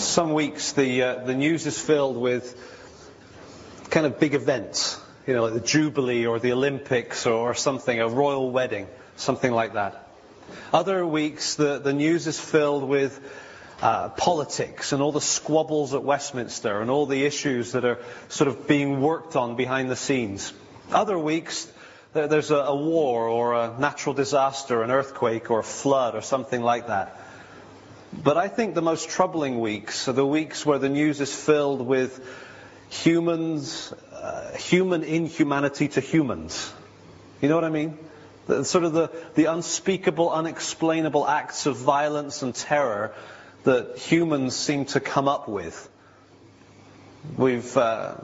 Some weeks the uh, the news is filled with kind of big events, you know, like the Jubilee or the Olympics or something, a royal wedding, something like that. Other weeks the, the news is filled with uh, politics and all the squabbles at Westminster and all the issues that are sort of being worked on behind the scenes. Other weeks there's a, a war or a natural disaster, an earthquake or a flood or something like that. But I think the most troubling weeks are the weeks where the news is filled with humans, uh, human inhumanity to humans. You know what I mean? The, sort of the, the unspeakable, unexplainable acts of violence and terror that humans seem to come up with. We've uh,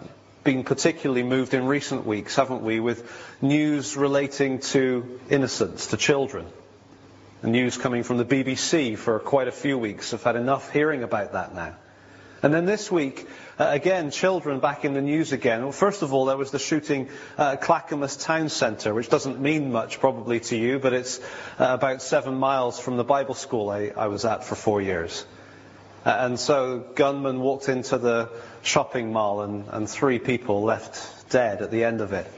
been particularly moved in recent weeks, haven't we, with news relating to innocence, to children. The news coming from the BBC for quite a few weeks. I've had enough hearing about that now. And then this week, uh, again, children back in the news again. Well, first of all, there was the shooting uh, at Clackamas Town Centre, which doesn't mean much probably to you, but it's uh, about seven miles from the Bible school I, I was at for four years. Uh, and so gunmen walked into the shopping mall and, and three people left dead at the end of it.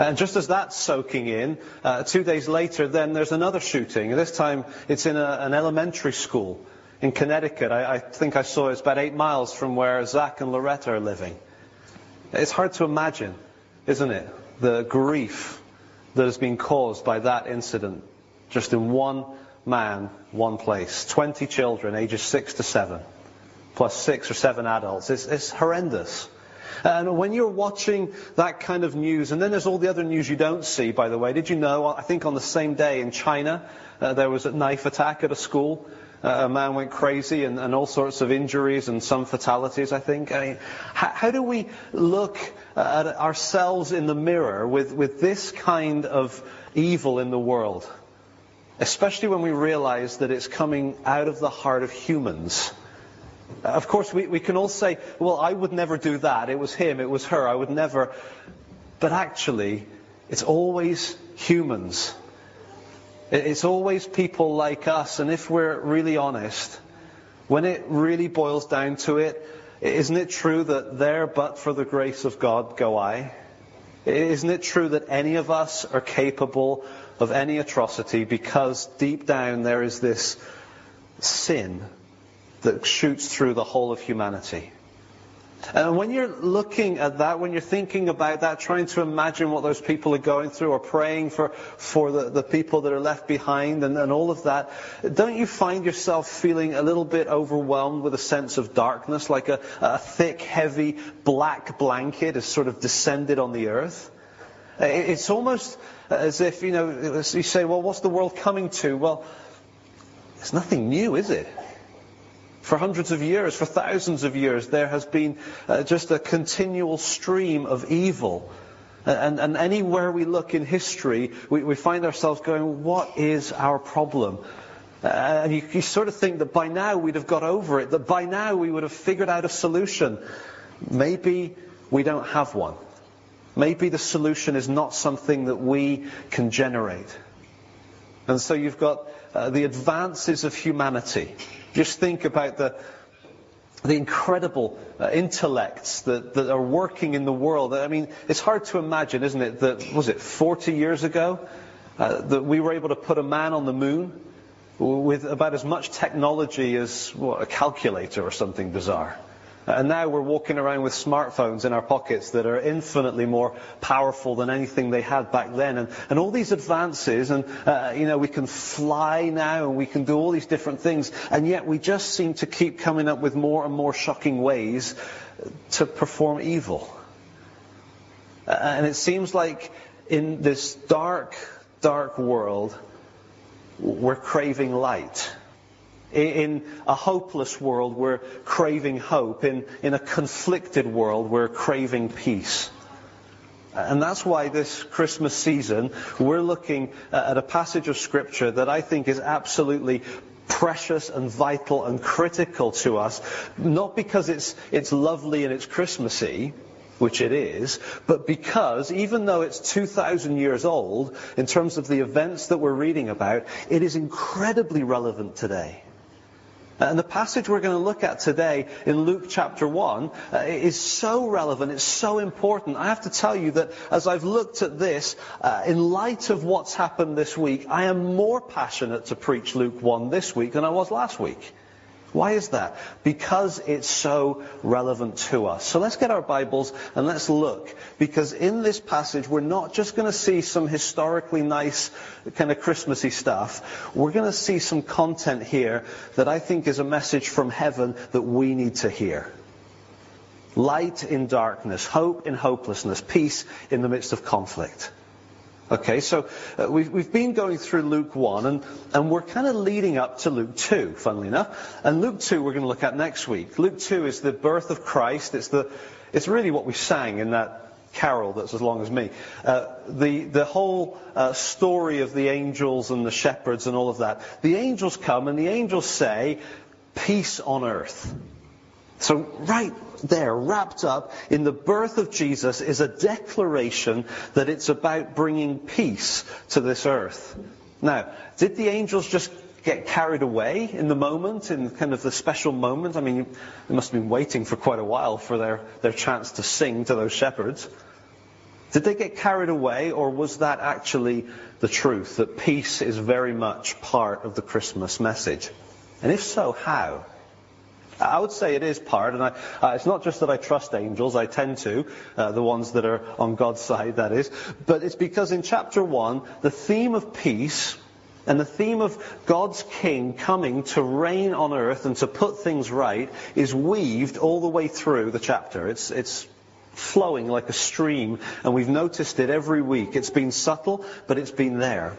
And just as that's soaking in, uh, two days later, then there's another shooting. This time it's in a, an elementary school in Connecticut. I, I, think I saw it's about eight miles from where Zach and Loretta are living. It's hard to imagine, isn't it? The grief that has been caused by that incident just in one man, one place. 20 children, ages 6 to 7, plus 6 or 7 adults. It's, it's horrendous. And when you're watching that kind of news, and then there's all the other news you don't see, by the way. Did you know, I think on the same day in China, uh, there was a knife attack at a school. Uh, a man went crazy and, and, all sorts of injuries and some fatalities, I think. I mean, how, how, do we look at ourselves in the mirror with, with this kind of evil in the world? Especially when we realize that it's coming out of the heart of humans. Of course, we, we can all say, well, I would never do that. It was him, it was her, I would never. But actually, it's always humans. It's always people like us. And if we're really honest, when it really boils down to it, isn't it true that there but for the grace of God go I? Isn't it true that any of us are capable of any atrocity because deep down there is this sin that shoots through the whole of humanity. And when you're looking at that, when you're thinking about that, trying to imagine what those people are going through or praying for, for the, the people that are left behind and, and all of that, don't you find yourself feeling a little bit overwhelmed with a sense of darkness, like a, a thick, heavy, black blanket has sort of descended on the earth? It's almost as if, you know, you say, well, what's the world coming to? Well, it's nothing new, is it? For hundreds of years, for thousands of years, there has been uh, just a continual stream of evil. And, and, anywhere we look in history, we, we find ourselves going, what is our problem? Uh, and you, you sort of think that by now we'd have got over it, that by now we would have figured out a solution. Maybe we don't have one. Maybe the solution is not something that we can generate. And so you've got uh, the advances of humanity just think about the, the incredible uh, intellects that, that are working in the world. I mean, it's hard to imagine, isn't it, that, was it 40 years ago, uh, that we were able to put a man on the moon with about as much technology as what, a calculator or something bizarre. And now we're walking around with smartphones in our pockets that are infinitely more powerful than anything they had back then. And, and all these advances, and uh, you know, we can fly now, and we can do all these different things, and yet we just seem to keep coming up with more and more shocking ways to perform evil. Uh, and it seems like in this dark, dark world, we're craving light. In a hopeless world, we're craving hope. In, in a conflicted world, we're craving peace. And that's why this Christmas season, we're looking at a passage of Scripture that I think is absolutely precious and vital and critical to us, not because it's, it's lovely and it's Christmassy, which it is, but because even though it's 2,000 years old, in terms of the events that we're reading about, it is incredibly relevant today. And the passage we're going to look at today in Luke chapter 1 uh, is so relevant, it's so important. I have to tell you that as I've looked at this, uh, in light of what's happened this week, I am more passionate to preach Luke 1 this week than I was last week. Why is that? Because it's so relevant to us. So let's get our Bibles and let's look. Because in this passage, we're not just going to see some historically nice kind of Christmassy stuff. We're going to see some content here that I think is a message from heaven that we need to hear. Light in darkness, hope in hopelessness, peace in the midst of conflict. Okay, so uh, we've, we've been going through Luke 1, and, and we're kind of leading up to Luke 2, funnily enough. And Luke 2 we're going to look at next week. Luke 2 is the birth of Christ. It's, the, it's really what we sang in that carol that's as long as me. Uh, the, the whole uh, story of the angels and the shepherds and all of that. The angels come, and the angels say, peace on earth. So right there, wrapped up in the birth of Jesus, is a declaration that it's about bringing peace to this earth. Now, did the angels just get carried away in the moment, in kind of the special moment? I mean, they must have been waiting for quite a while for their, their chance to sing to those shepherds. Did they get carried away, or was that actually the truth, that peace is very much part of the Christmas message? And if so, how? I would say it is part, and I, uh, it's not just that I trust angels, I tend to, uh, the ones that are on God's side, that is, but it's because in chapter 1, the theme of peace and the theme of God's king coming to reign on earth and to put things right is weaved all the way through the chapter. It's, it's flowing like a stream, and we've noticed it every week. It's been subtle, but it's been there.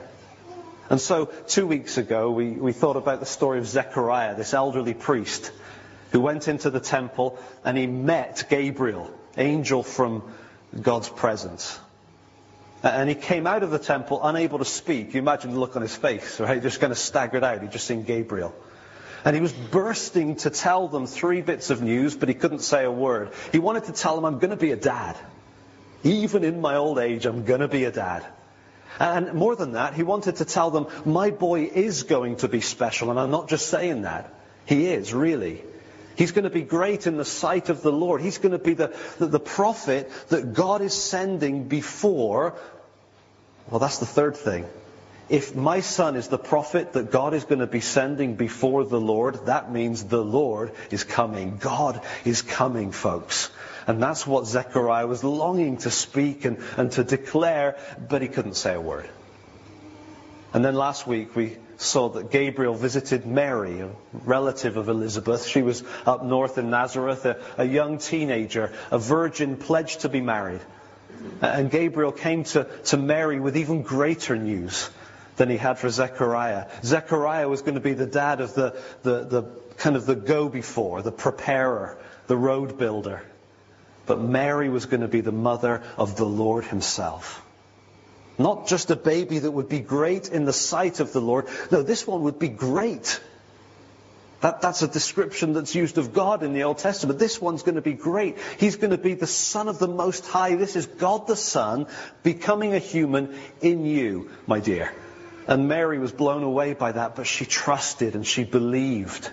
And so, two weeks ago, we, we thought about the story of Zechariah, this elderly priest who went into the temple and he met Gabriel, angel from God's presence. And he came out of the temple unable to speak. You imagine the look on his face, right? Just kind of staggered out. He'd just seen Gabriel. And he was bursting to tell them three bits of news, but he couldn't say a word. He wanted to tell them, I'm going to be a dad. Even in my old age, I'm going to be a dad. And more than that, he wanted to tell them, my boy is going to be special. And I'm not just saying that. He is, really. He's going to be great in the sight of the Lord. He's going to be the, the, the, prophet that God is sending before. Well, that's the third thing. If my son is the prophet that God is going to be sending before the Lord, that means the Lord is coming. God is coming, folks. And that's what Zechariah was longing to speak and, and to declare, but he couldn't say a word. And then last week we saw that Gabriel visited Mary, a relative of Elizabeth. She was up north in Nazareth, a, a young teenager, a virgin pledged to be married. And Gabriel came to, to Mary with even greater news than he had for Zechariah. Zechariah was going to be the dad of the, the, the kind of the go before, the preparer, the road builder. But Mary was going to be the mother of the Lord himself. Not just a baby that would be great in the sight of the Lord. No, this one would be great. That, that's a description that's used of God in the Old Testament. This one's going to be great. He's going to be the Son of the Most High. This is God the Son becoming a human in you, my dear. And Mary was blown away by that, but she trusted and she believed.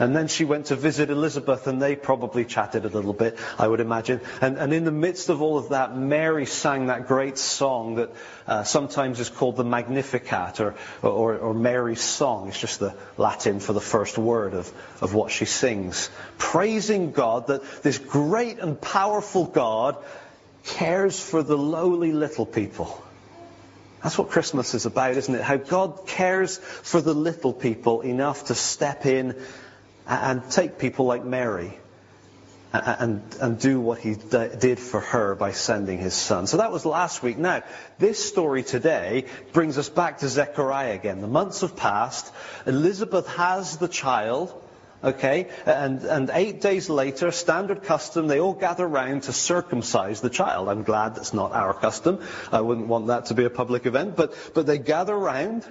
And then she went to visit Elizabeth, and they probably chatted a little bit, I would imagine. And, and in the midst of all of that, Mary sang that great song that uh, sometimes is called the Magnificat, or, or, or Mary's song. It's just the Latin for the first word of, of what she sings. Praising God that this great and powerful God cares for the lowly little people. That's what Christmas is about, isn't it? How God cares for the little people enough to step in and take people like Mary and, and do what he did for her by sending his son. So that was last week. Now, this story today brings us back to Zechariah again. The months have passed. Elizabeth has the child. Okay, and, and eight days later, standard custom, they all gather round to circumcise the child. I'm glad that's not our custom. I wouldn't want that to be a public event, but, but they gather round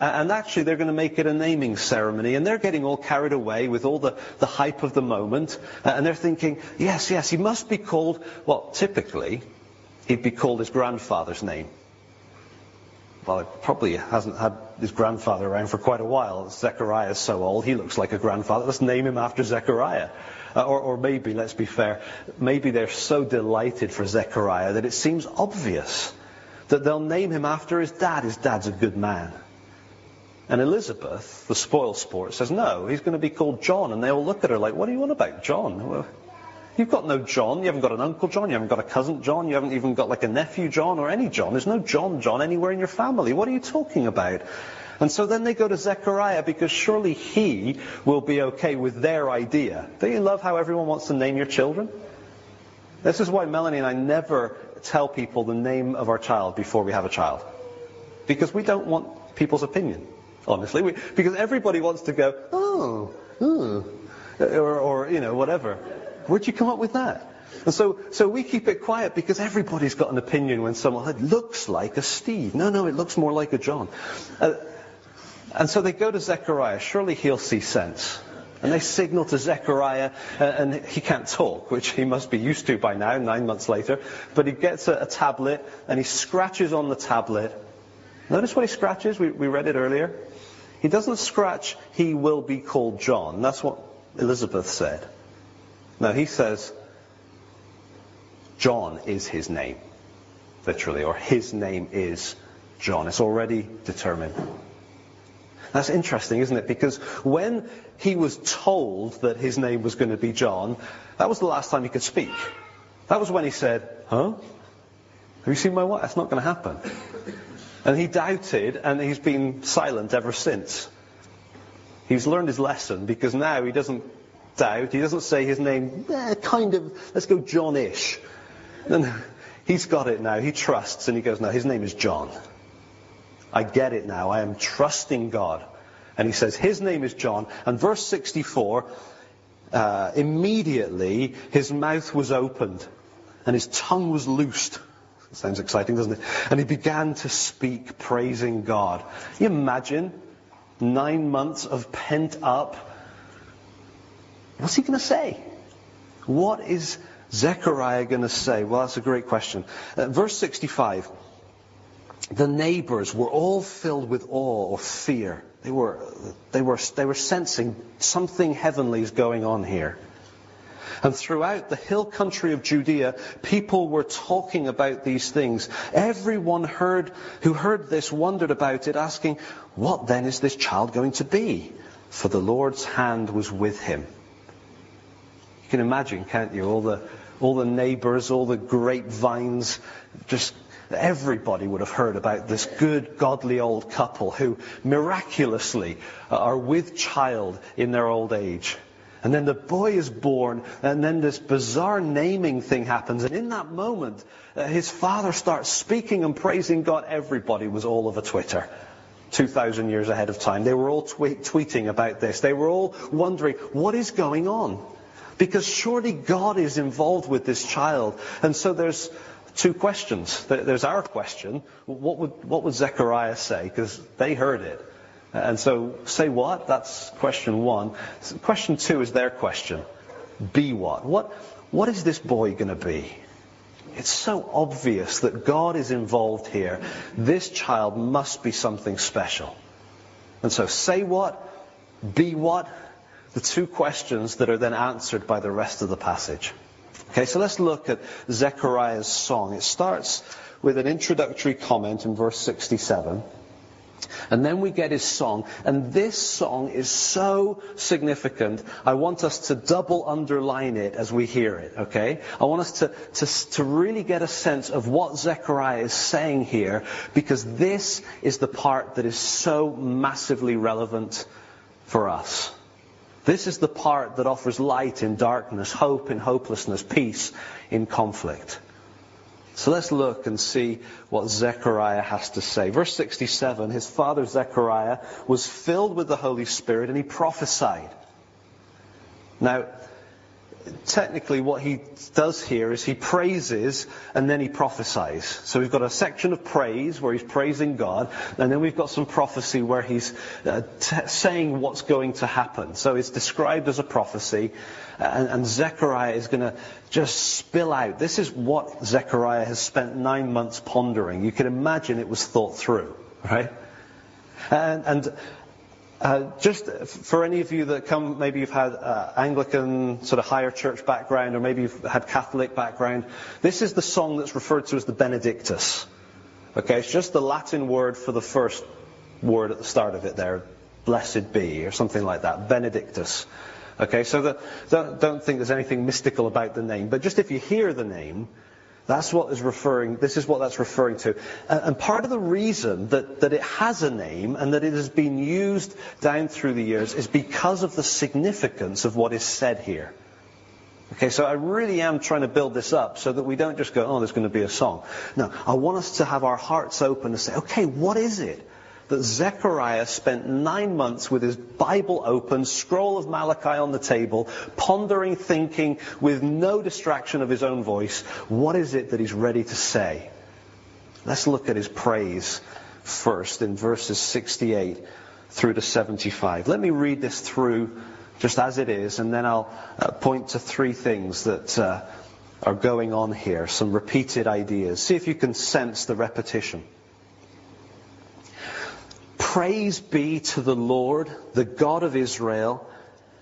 and actually, they're going to make it a naming ceremony. And they're getting all carried away with all the, the hype of the moment. And they're thinking, yes, yes, he must be called, well, typically, he'd be called his grandfather's name. well, he probably hasn't had his grandfather around for quite a while. Zechariah is so old, he looks like a grandfather. Let's name him after Zechariah. Uh, or, or maybe, let's be fair, maybe they're so delighted for Zechariah that it seems obvious that they'll name him after his dad. His dad's a good man. And Elizabeth, the spoil sport, says, no, he's going to be called John. And they all look at her like, what do you want about John? You've got no John. You haven't got an uncle John. You haven't got a cousin John. You haven't even got like a nephew John or any John. There's no John John anywhere in your family. What are you talking about? And so then they go to Zechariah because surely he will be okay with their idea. Don't you love how everyone wants to name your children? This is why Melanie and I never tell people the name of our child before we have a child. Because we don't want people's opinion, honestly. We, because everybody wants to go, oh, oh, or, or, you know, whatever. Where'd you come up with that? And so, so we keep it quiet because everybody's got an opinion when someone it looks like a Steve. No, no, it looks more like a John. Uh, and so they go to Zechariah. Surely he'll see sense. And they signal to Zechariah, uh, and he can't talk, which he must be used to by now, nine months later. But he gets a, a tablet, and he scratches on the tablet. Notice what he scratches? We, we read it earlier. He doesn't scratch, he will be called John. That's what Elizabeth said. No, he says, John is his name, literally, or his name is John. It's already determined. That's interesting, isn't it? Because when he was told that his name was going to be John, that was the last time he could speak. That was when he said, Huh? Have you seen my wife? That's not going to happen. And he doubted, and he's been silent ever since. He's learned his lesson because now he doesn't doubt. He doesn't say his name, eh, kind of, let's go John-ish. And he's got it now. He trusts, and he goes, no, his name is John. I get it now. I am trusting God. And he says, His name is John. And verse 64, uh, immediately his mouth was opened and his tongue was loosed. Sounds exciting, doesn't it? And he began to speak, praising God. Can you imagine nine months of pent up? What's he going to say? What is Zechariah going to say? Well, that's a great question. Uh, verse 65 the neighbors were all filled with awe or fear. They were, they were, they were sensing something heavenly is going on here. And throughout the hill country of Judea, people were talking about these things. Everyone heard, who heard this wondered about it, asking, what then is this child going to be? For the Lord's hand was with him. You can imagine, can't you? All the, all the neighbors, all the grapevines, just everybody would have heard about this good, godly old couple who miraculously are with child in their old age. And then the boy is born, and then this bizarre naming thing happens. And in that moment, uh, his father starts speaking and praising God. Everybody was all over Twitter. 2,000 years ahead of time. They were all tweet- tweeting about this. They were all wondering, what is going on? Because surely God is involved with this child. And so there's two questions. There's our question. What would, what would Zechariah say? Because they heard it. And so, say what? That's question one. Question two is their question. Be what? What, what is this boy going to be? It's so obvious that God is involved here. This child must be something special. And so, say what? Be what? The two questions that are then answered by the rest of the passage. Okay, so let's look at Zechariah's song. It starts with an introductory comment in verse 67. And then we get his song. And this song is so significant, I want us to double underline it as we hear it, okay? I want us to, to, to really get a sense of what Zechariah is saying here, because this is the part that is so massively relevant for us. This is the part that offers light in darkness, hope in hopelessness, peace in conflict. So let's look and see what Zechariah has to say. Verse 67, his father Zechariah was filled with the Holy Spirit and he prophesied. Now, technically what he does here is he praises and then he prophesies. So we've got a section of praise where he's praising God, and then we've got some prophecy where he's uh, t- saying what's going to happen. So it's described as a prophecy, and, and Zechariah is going to just spill out. This is what Zechariah has spent nine months pondering. You can imagine it was thought through. right? And, and uh, just for any of you that come, maybe you've had uh, Anglican sort of higher church background, or maybe you've had Catholic background. This is the song that's referred to as the Benedictus. Okay, it's just the Latin word for the first word at the start of it there, blessed be, or something like that, Benedictus. Okay, so the, don't, don't think there's anything mystical about the name, but just if you hear the name, that's what is referring, this is what that's referring to. And part of the reason that, that it has a name and that it has been used down through the years is because of the significance of what is said here. Okay, so I really am trying to build this up so that we don't just go, oh, there's going to be a song. No, I want us to have our hearts open and say, okay, what is it? That Zechariah spent nine months with his Bible open, scroll of Malachi on the table, pondering, thinking, with no distraction of his own voice. What is it that he's ready to say? Let's look at his praise first in verses 68 through to 75. Let me read this through just as it is, and then I'll uh, point to three things that uh, are going on here, some repeated ideas. See if you can sense the repetition. Praise be to the Lord, the God of Israel,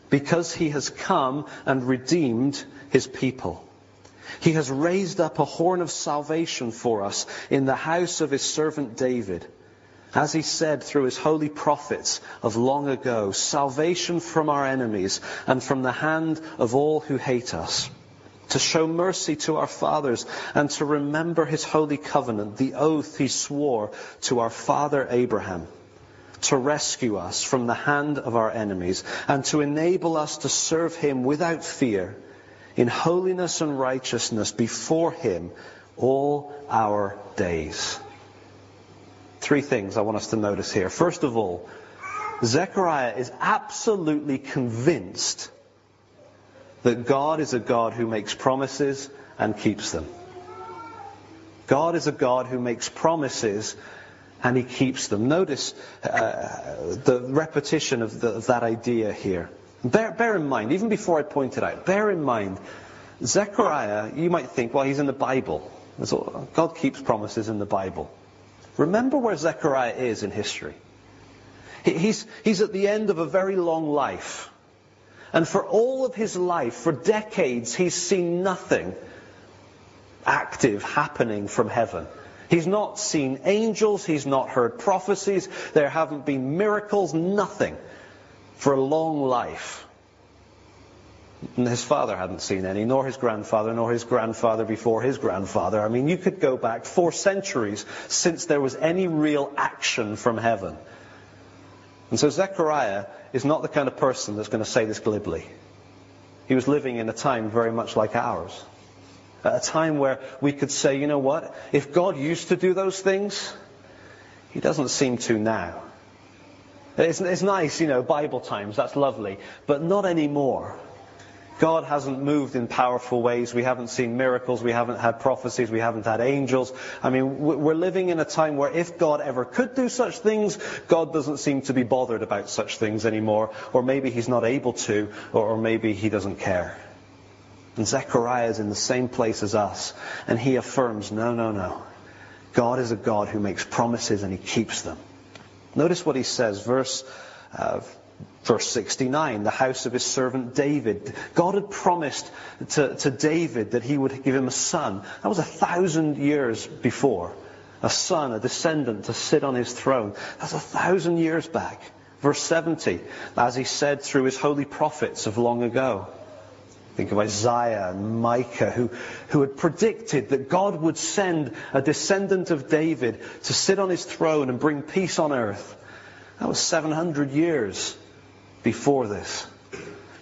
because he has come and redeemed his people. He has raised up a horn of salvation for us in the house of his servant David. As he said through his holy prophets of long ago, salvation from our enemies and from the hand of all who hate us. To show mercy to our fathers and to remember his holy covenant, the oath he swore to our father Abraham to rescue us from the hand of our enemies and to enable us to serve him without fear in holiness and righteousness before him all our days. Three things I want us to notice here. First of all, Zechariah is absolutely convinced that God is a God who makes promises and keeps them. God is a God who makes promises and he keeps them. Notice uh, the repetition of, the, of, that idea here. Bear, bear in mind, even before I point it out, bear in mind, Zechariah, you might think, well, he's in the Bible. God keeps promises in the Bible. Remember where Zechariah is in history. He's, he's at the end of a very long life. And for all of his life, for decades, he's seen nothing active happening from heaven. He's not seen angels. He's not heard prophecies. There haven't been miracles. Nothing for a long life. And his father hadn't seen any, nor his grandfather, nor his grandfather before his grandfather. I mean, you could go back four centuries since there was any real action from heaven. And so Zechariah is not the kind of person that's going to say this glibly. He was living in a time very much like ours. At a time where we could say, you know what? If God used to do those things, He doesn't seem to now. It's, it's nice, you know, Bible times, that's lovely, but not anymore. God hasn't moved in powerful ways. We haven't seen miracles. We haven't had prophecies. We haven't had angels. I mean, we're living in a time where if God ever could do such things, God doesn't seem to be bothered about such things anymore. Or maybe He's not able to, or maybe He doesn't care. And Zechariah is in the same place as us. And he affirms, no, no, no. God is a God who makes promises and he keeps them. Notice what he says, verse, uh, verse 69, the house of his servant David. God had promised to, to David that he would give him a son. That was a thousand years before. A son, a descendant to sit on his throne. That's a thousand years back. Verse 70, as he said through his holy prophets of long ago. Think of Isaiah and Micah, who, who had predicted that God would send a descendant of David to sit on his throne and bring peace on earth. That was 700 years before this.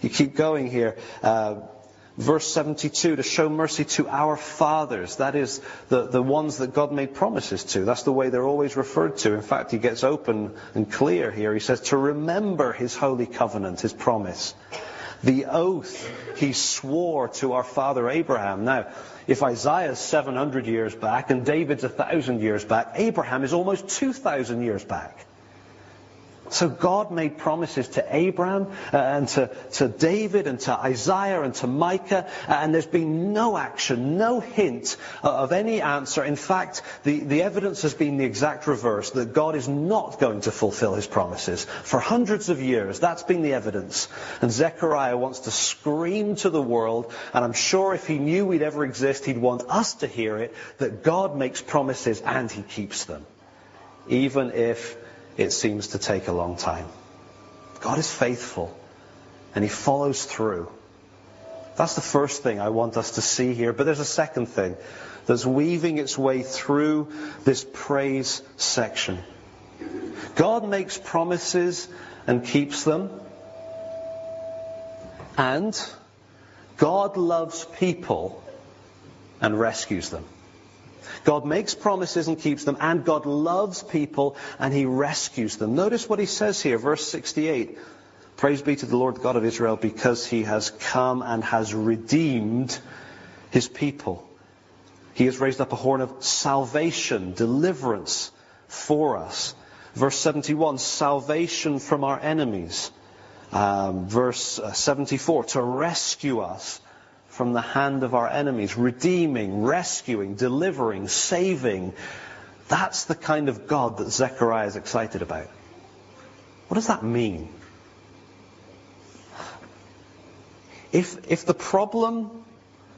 You keep going here. Uh, verse 72, to show mercy to our fathers. That is the, the ones that God made promises to. That's the way they're always referred to. In fact, he gets open and clear here. He says to remember his holy covenant, his promise the oath he swore to our father Abraham. Now, if Isaiah's 700 years back and David's 1,000 years back, Abraham is almost 2,000 years back. So God made promises to Abraham uh, and to, to David and to Isaiah and to Micah, uh, and there's been no action, no hint uh, of any answer. In fact, the, the evidence has been the exact reverse, that God is not going to fulfill his promises. For hundreds of years, that's been the evidence. And Zechariah wants to scream to the world, and I'm sure if he knew we'd ever exist, he'd want us to hear it, that God makes promises and he keeps them. Even if it seems to take a long time. God is faithful and he follows through. That's the first thing I want us to see here. But there's a second thing that's weaving its way through this praise section. God makes promises and keeps them. And God loves people and rescues them. God makes promises and keeps them, and God loves people and he rescues them. Notice what he says here, verse 68. Praise be to the Lord God of Israel because he has come and has redeemed his people. He has raised up a horn of salvation, deliverance for us. Verse 71, salvation from our enemies. Um, verse uh, 74, to rescue us from the hand of our enemies, redeeming, rescuing, delivering, saving. That's the kind of God that Zechariah is excited about. What does that mean? If, if the problem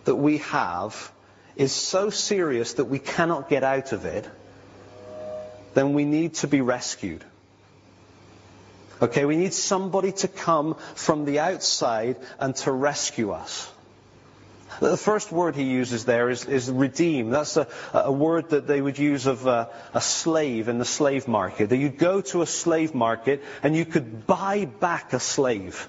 that we have is so serious that we cannot get out of it, then we need to be rescued. Okay, we need somebody to come from the outside and to rescue us. The first word he uses there is, is redeem. That's a, a, word that they would use of a, a slave in the slave market. That you'd go to a slave market and you could buy back a slave.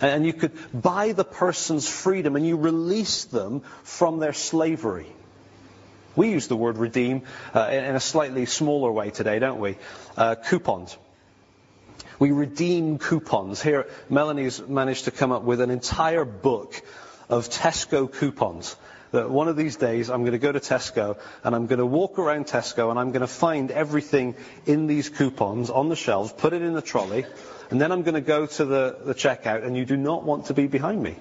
And you could buy the person's freedom and you release them from their slavery. We use the word redeem uh, in a slightly smaller way today, don't we? Uh, coupons. We redeem coupons. Here, Melanie's managed to come up with an entire book of Tesco coupons. That one of these days I'm going to go to Tesco and I'm going to walk around Tesco and I'm going to find everything in these coupons on the shelves, put it in the trolley, and then I'm going to go to the, the checkout and you do not want to be behind me.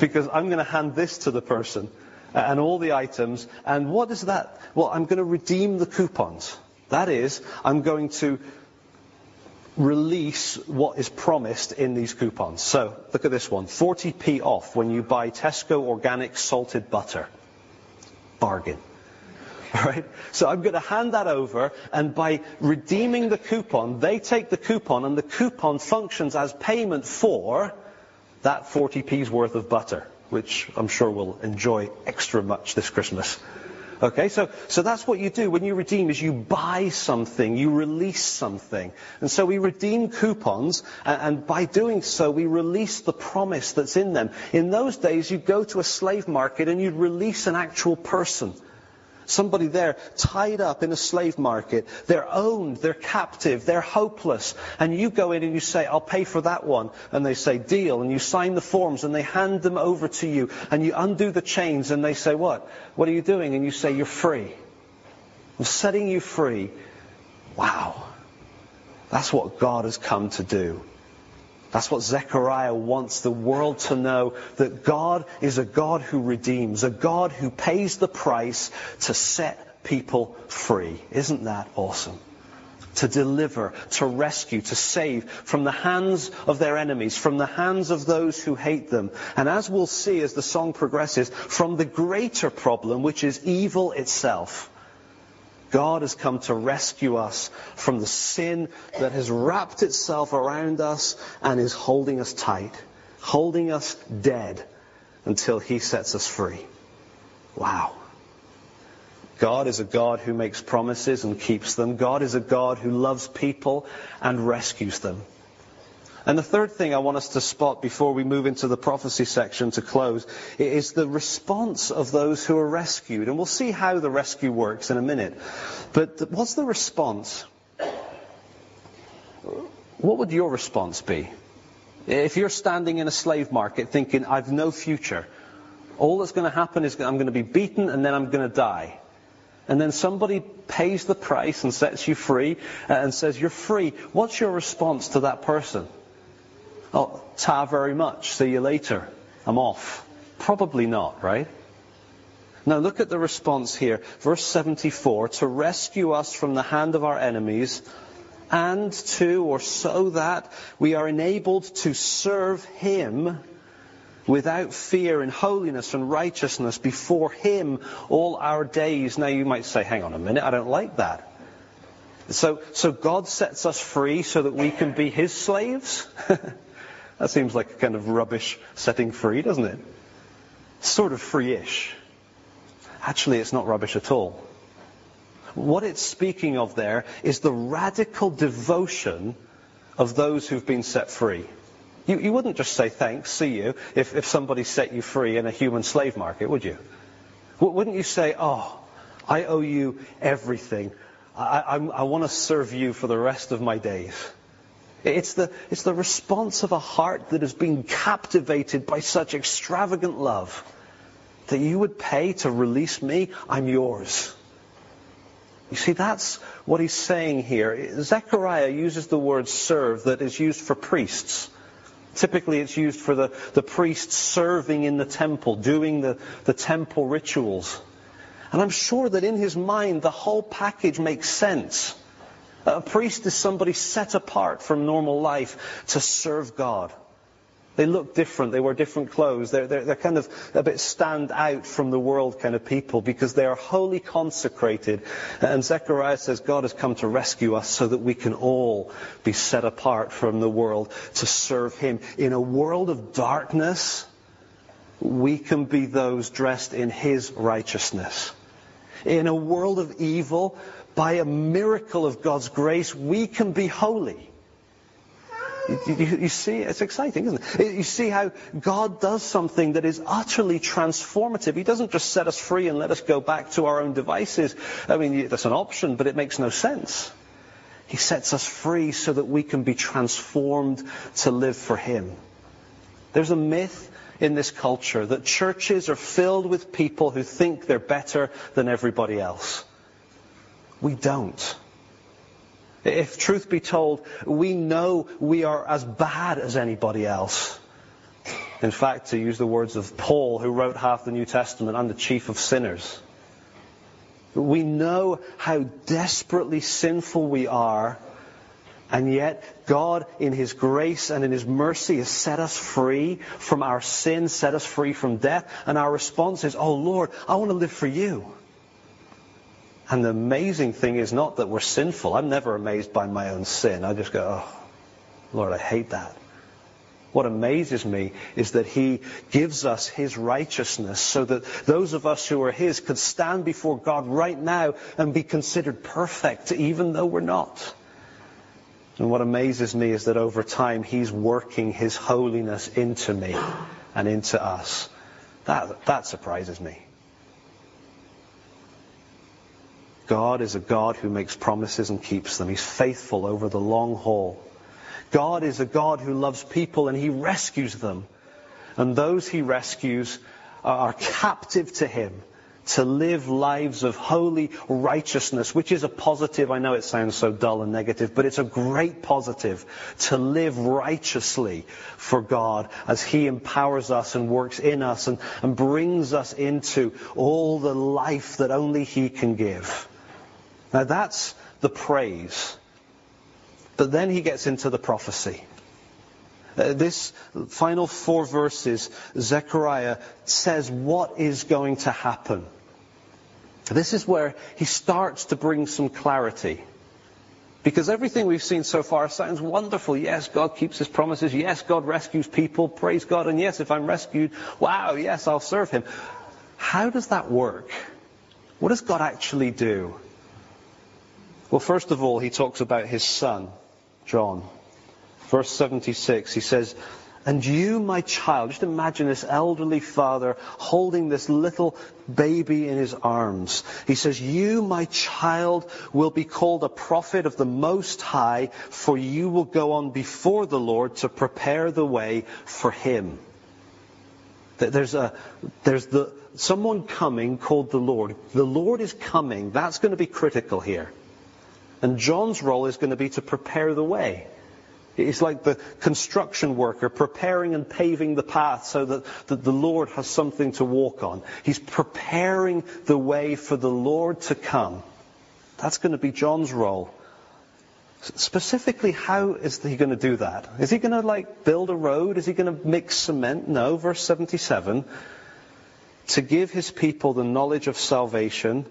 Because I'm going to hand this to the person and all the items. And what is that? Well, I'm going to redeem the coupons. That is, I'm going to release what is promised in these coupons. So look at this one 40p off when you buy Tesco organic salted butter. Bargain. Right? So I'm going to hand that over, and by redeeming the coupon, they take the coupon, and the coupon functions as payment for that 40p's worth of butter, which I'm sure we'll enjoy extra much this Christmas. Okay, so, so that's what you do when you redeem is you buy something, you release something. And so we redeem coupons, and, and by doing so we release the promise that's in them. In those days you'd go to a slave market and you'd release an actual person. Somebody there tied up in a slave market. They're owned, they're captive, they're hopeless. And you go in and you say, I'll pay for that one. And they say, deal. And you sign the forms and they hand them over to you. And you undo the chains and they say, what? What are you doing? And you say, you're free. I'm setting you free. Wow. That's what God has come to do. That's what Zechariah wants the world to know that God is a God who redeems, a God who pays the price to set people free. Isn't that awesome? To deliver, to rescue, to save from the hands of their enemies, from the hands of those who hate them. And as we'll see as the song progresses, from the greater problem, which is evil itself. God has come to rescue us from the sin that has wrapped itself around us and is holding us tight, holding us dead until He sets us free. Wow. God is a God who makes promises and keeps them. God is a God who loves people and rescues them. And the third thing I want us to spot before we move into the prophecy section to close is the response of those who are rescued. And we'll see how the rescue works in a minute. But what's the response? What would your response be? If you're standing in a slave market thinking, I've no future, all that's going to happen is I'm going to be beaten and then I'm going to die. and then somebody pays the price and sets you free uh, and says you're free, what's your response to that person? Oh, ta very much. See you later. I'm off. Probably not, right? Now look at the response here. Verse 74, to rescue us from the hand of our enemies and to, or so that, we are enabled to serve Him without fear in holiness and righteousness before Him all our days. Now you might say, hang on a minute, I don't like that. So, so God sets us free so that we can be His slaves? that seems like a kind of rubbish setting free, doesn't it? Sort of free-ish. Actually, it's not rubbish at all. What it's speaking of there is the radical devotion of those who've been set free. You, you wouldn't just say thanks, see you, if, if somebody set you free in a human slave market, would you? Wouldn't you say, oh, I owe you everything. I, I, I want to serve you for the rest of my days. It's the, it's the response of a heart that has been captivated by such extravagant love that you would pay to release me. I'm yours. You see, that's what he's saying here. Zechariah uses the word serve that is used for priests. Typically, it's used for the, the priest serving in the temple, doing the, the temple rituals. And I'm sure that in his mind, the whole package makes sense. A priest is somebody set apart from normal life to serve God. They look different. They wear different clothes. They're, they're, they're, kind of a bit stand out from the world kind of people because they are wholly consecrated. And Zechariah says God has come to rescue us so that we can all be set apart from the world to serve Him. In a world of darkness, we can be those dressed in His righteousness. In a world of evil, by a miracle of God's grace, we can be holy. You, you, you, see, it's exciting, isn't it? You see how God does something that is utterly transformative. He doesn't just set us free and let us go back to our own devices. I mean, that's an option, but it makes no sense. He sets us free so that we can be transformed to live for Him. There's a myth in this culture that churches are filled with people who think they're better than everybody else. We don't. If truth be told, we know we are as bad as anybody else. In fact, to use the words of Paul, who wrote half the New Testament, I'm the chief of sinners. We know how desperately sinful we are, and yet God, in His grace and in His mercy, has set us free from our sin, set us free from death, and our response is, Oh Lord, I want to live for you. And the amazing thing is not that we're sinful. I'm never amazed by my own sin. I just go, oh, Lord, I hate that. What amazes me is that He gives us His righteousness so that those of us who are His could stand before God right now and be considered perfect, even though we're not. And what amazes me is that over time He's working His holiness into me and into us. That, that surprises me. God is a God who makes promises and keeps them. He's faithful over the long haul. God is a God who loves people and he rescues them. And those he rescues are captive to him to live lives of holy righteousness, which is a positive. I know it sounds so dull and negative, but it's a great positive to live righteously for God as He empowers us and works in us and, and brings us into all the life that only He can give. Now that's the praise. But then he gets into the prophecy. Uh, this final four verses, Zechariah says what is going to happen. This is where he starts to bring some clarity. Because everything we've seen so far sounds wonderful. Yes, God keeps his promises. Yes, God rescues people. Praise God. And yes, if I'm rescued, wow, yes, I'll serve him. How does that work? What does God actually do? Well, first of all, he talks about his son, John. Verse 76, he says, and you, my child, just imagine this elderly father holding this little baby in his arms. He says, you, my child, will be called a prophet of the Most High, for you will go on before the Lord to prepare the way for him. There's, a, there's the, someone coming called the Lord. The Lord is coming. That's going to be critical here. And John's role is going to be to prepare the way. It's like the construction worker preparing and paving the path so that, that the Lord has something to walk on. He's preparing the way for the Lord to come. That's going to be John's role. Specifically, how is he going to do that? Is he going to like build a road? Is he going to mix cement? No. Verse 77. To give his people the knowledge of salvation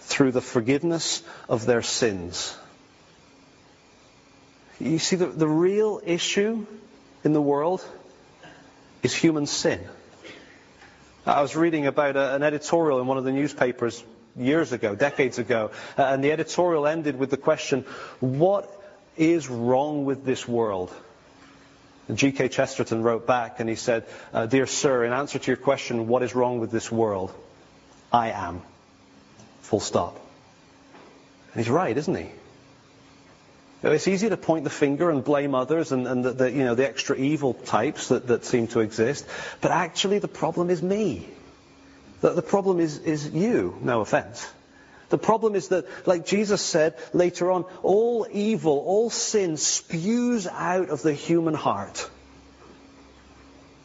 through the forgiveness of their sins. You see, the, the real issue in the world is human sin. I was reading about a, an editorial in one of the newspapers years ago, decades ago, uh, and the editorial ended with the question, what is wrong with this world? And G.K. Chesterton wrote back and he said, uh, Dear sir, in answer to your question, what is wrong with this world? I am. Full stop. And he's right, isn't he? It's easy to point the finger and blame others and, and the, the, you know, the extra evil types that, that seem to exist. But actually, the problem is me. The, the problem is, is you. No offense. The problem is that, like Jesus said later on, all evil, all sin spews out of the human heart.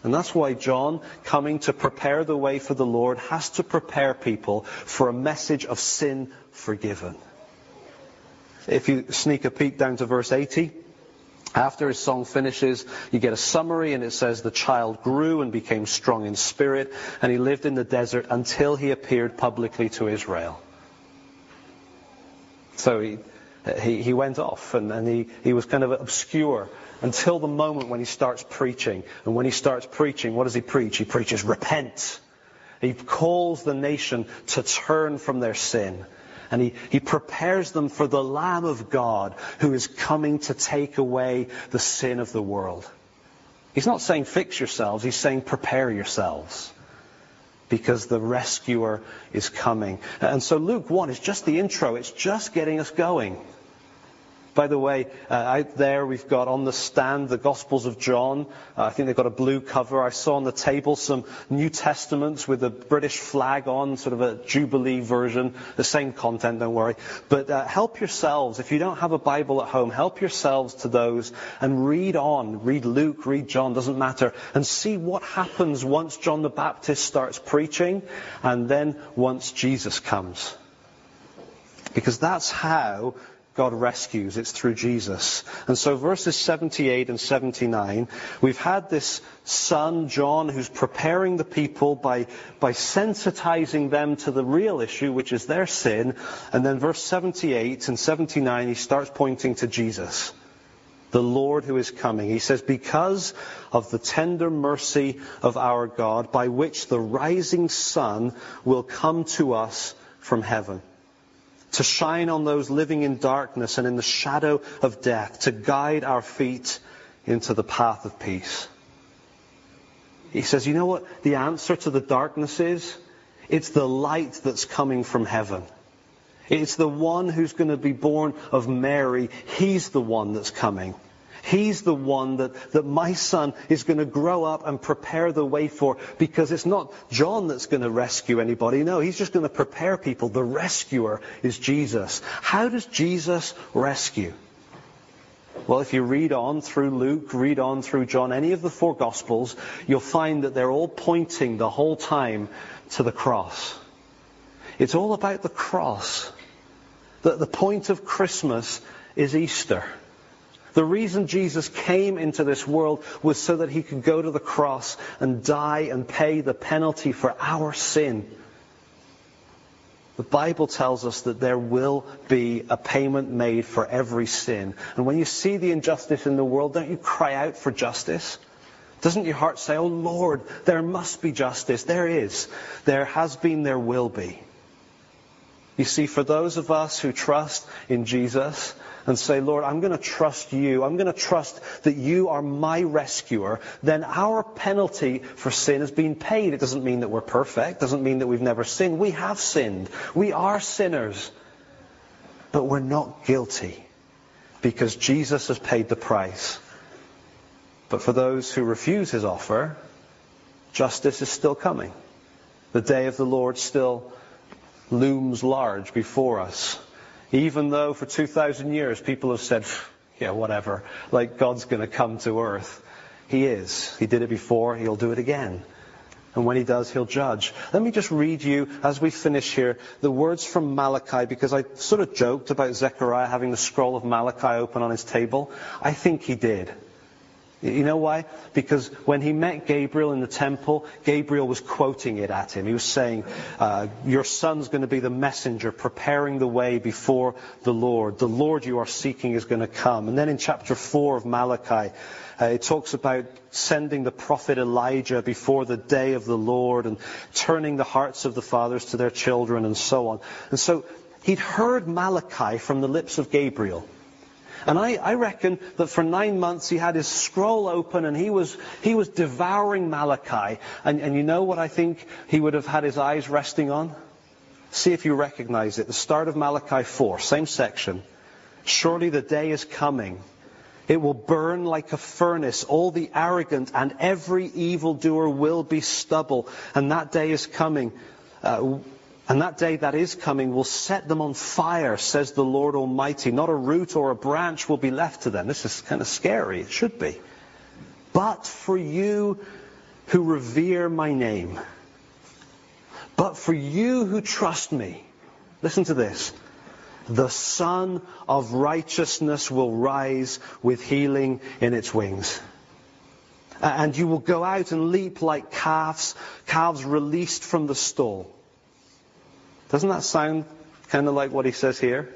And that's why John, coming to prepare the way for the Lord, has to prepare people for a message of sin forgiven. If you sneak a peek down to verse 80, after his song finishes, you get a summary and it says the child grew and became strong in spirit and he lived in the desert until he appeared publicly to Israel. So he, he, he went off and, and he, he was kind of obscure until the moment when he starts preaching. And when he starts preaching, what does he preach? He preaches repent. He calls the nation to turn from their sin. And he, he prepares them for the Lamb of God who is coming to take away the sin of the world. He's not saying fix yourselves, he's saying prepare yourselves. Because the rescuer is coming. And so Luke 1 is just the intro, it's just getting us going. By the way, uh, out there we've got on the stand the Gospels of John. Uh, I think they've got a blue cover. I saw on the table some New Testaments with the British flag on, sort of a Jubilee version. The same content, don't worry. But uh, help yourselves. If you don't have a Bible at home, help yourselves to those and read on. Read Luke, read John, doesn't matter. And see what happens once John the Baptist starts preaching and then once Jesus comes. Because that's how God rescues. It's through Jesus. And so verses 78 and 79, we've had this son, John, who's preparing the people by, by sensitizing them to the real issue, which is their sin. And then verse 78 and 79, he starts pointing to Jesus. The Lord who is coming. He says, because of the tender mercy of our God, by which the rising sun will come to us from heaven to shine on those living in darkness and in the shadow of death, to guide our feet into the path of peace. He says, you know what the answer to the darkness is? It's the light that's coming from heaven. It's the one who's going to be born of Mary. He's the one that's coming. He's the one that, that my son is going to grow up and prepare the way for because it's not John that's going to rescue anybody. No, he's just going to prepare people. The rescuer is Jesus. How does Jesus rescue? Well, if you read on through Luke, read on through John, any of the four Gospels, you'll find that they're all pointing the whole time to the cross. It's all about the cross. That the point of Christmas is Easter. The reason Jesus came into this world was so that he could go to the cross and die and pay the penalty for our sin. The Bible tells us that there will be a payment made for every sin. And when you see the injustice in the world, don't you cry out for justice? Doesn't your heart say, Oh Lord, there must be justice? There is. There has been, there will be. You see, for those of us who trust in Jesus, and say, Lord, I'm going to trust you. I'm going to trust that you are my rescuer. Then our penalty for sin has been paid. It doesn't mean that we're perfect. It doesn't mean that we've never sinned. We have sinned. We are sinners. But we're not guilty because Jesus has paid the price. But for those who refuse his offer, justice is still coming. The day of the Lord still looms large before us. Even though for 2,000 years people have said, yeah, whatever, like God's going to come to earth. He is. He did it before, he'll do it again. And when he does, he'll judge. Let me just read you, as we finish here, the words from Malachi, because I sort of joked about Zechariah having the scroll of Malachi open on his table. I think he did. You know why? Because when he met Gabriel in the temple, Gabriel was quoting it at him. He was saying, uh, Your son's going to be the messenger, preparing the way before the Lord. The Lord you are seeking is going to come. And then in chapter 4 of Malachi, uh, it talks about sending the prophet Elijah before the day of the Lord and turning the hearts of the fathers to their children and so on. And so he'd heard Malachi from the lips of Gabriel. And I, I, reckon that for nine months he had his scroll open and he was, he was devouring Malachi. And, and you know what I think he would have had his eyes resting on? See if you recognize it. The start of Malachi 4, same section. Surely the day is coming. It will burn like a furnace. All the arrogant and every evildoer will be stubble. And that day is coming. Uh, and that day that is coming will set them on fire, says the Lord Almighty. Not a root or a branch will be left to them. This is kind of scary. It should be. But for you who revere my name, but for you who trust me, listen to this. The Sun of righteousness will rise with healing in its wings. And you will go out and leap like calves, calves released from the stall. Doesn't that sound kind of like what he says here?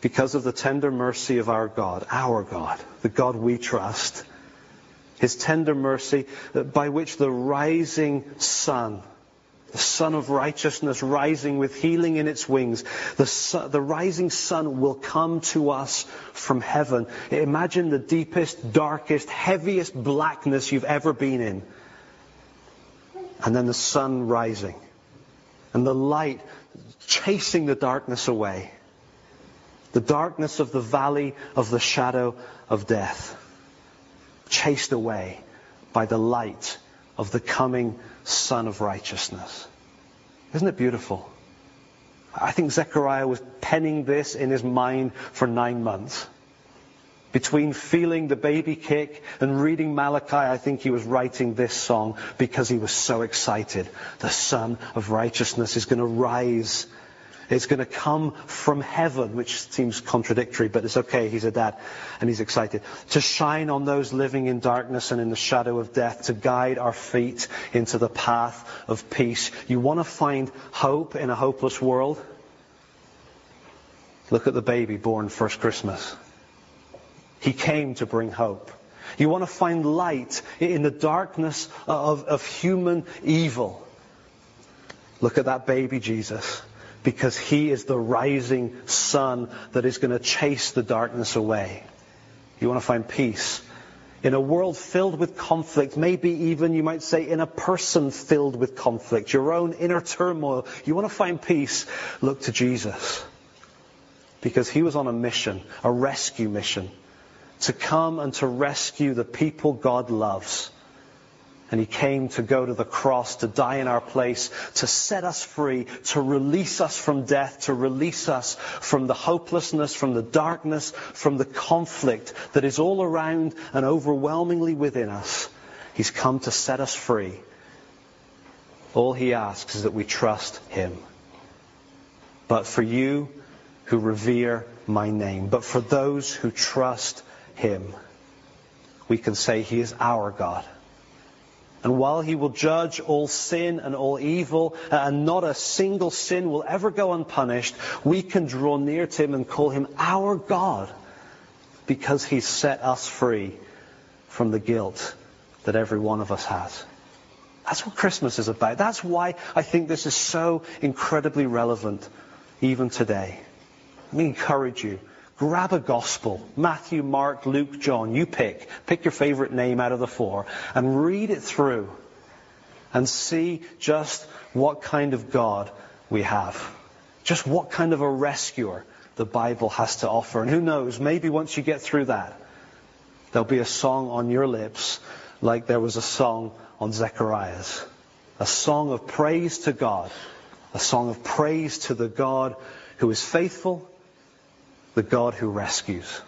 Because of the tender mercy of our God, our God, the God we trust, his tender mercy uh, by which the rising sun, the sun of righteousness rising with healing in its wings, the, the rising sun will come to us from heaven. Imagine the deepest, darkest, heaviest blackness you've ever been in. And then the sun rising and the light chasing the darkness away. The darkness of the valley of the shadow of death. Chased away by the light of the coming Sun of Righteousness. Isn't it beautiful? I think Zechariah was penning this in his mind for nine months. Between feeling the baby kick and reading Malachi, I think he was writing this song because he was so excited. The Sun of Righteousness is going to rise. It's going to come from heaven, which seems contradictory, but it's okay. He's a dad and he's excited. To shine on those living in darkness and in the shadow of death, to guide our feet into the path of peace. You want to find hope in a hopeless world? Look at the baby born first Christmas. He came to bring hope. You want to find light in the darkness of, of human evil. Look at that baby Jesus. Because he is the rising sun that is going to chase the darkness away. You want to find peace in a world filled with conflict, maybe even you might say in a person filled with conflict, your own inner turmoil. You want to find peace? Look to Jesus. Because he was on a mission, a rescue mission to come and to rescue the people God loves. And he came to go to the cross, to die in our place, to set us free, to release us from death, to release us from the hopelessness, from the darkness, from the conflict that is all around and overwhelmingly within us. He's come to set us free. All he asks is that we trust him. But for you who revere my name, but for those who trust him, we can say he is our God. And while he will judge all sin and all evil, uh, and not a single sin will ever go unpunished, we can draw near to him and call him our God because he's set us free from the guilt that every one of us has. That's what Christmas is about. That's why I think this is so incredibly relevant even today. Let me encourage you Grab a gospel. Matthew, Mark, Luke, John. You pick. Pick your favorite name out of the four and read it through and see just what kind of God we have. Just what kind of a rescuer the Bible has to offer. And who knows, maybe once you get through that, there'll be a song on your lips like there was a song on Zechariah's. A song of praise to God. A song of praise to the God who is faithful, the God who rescues.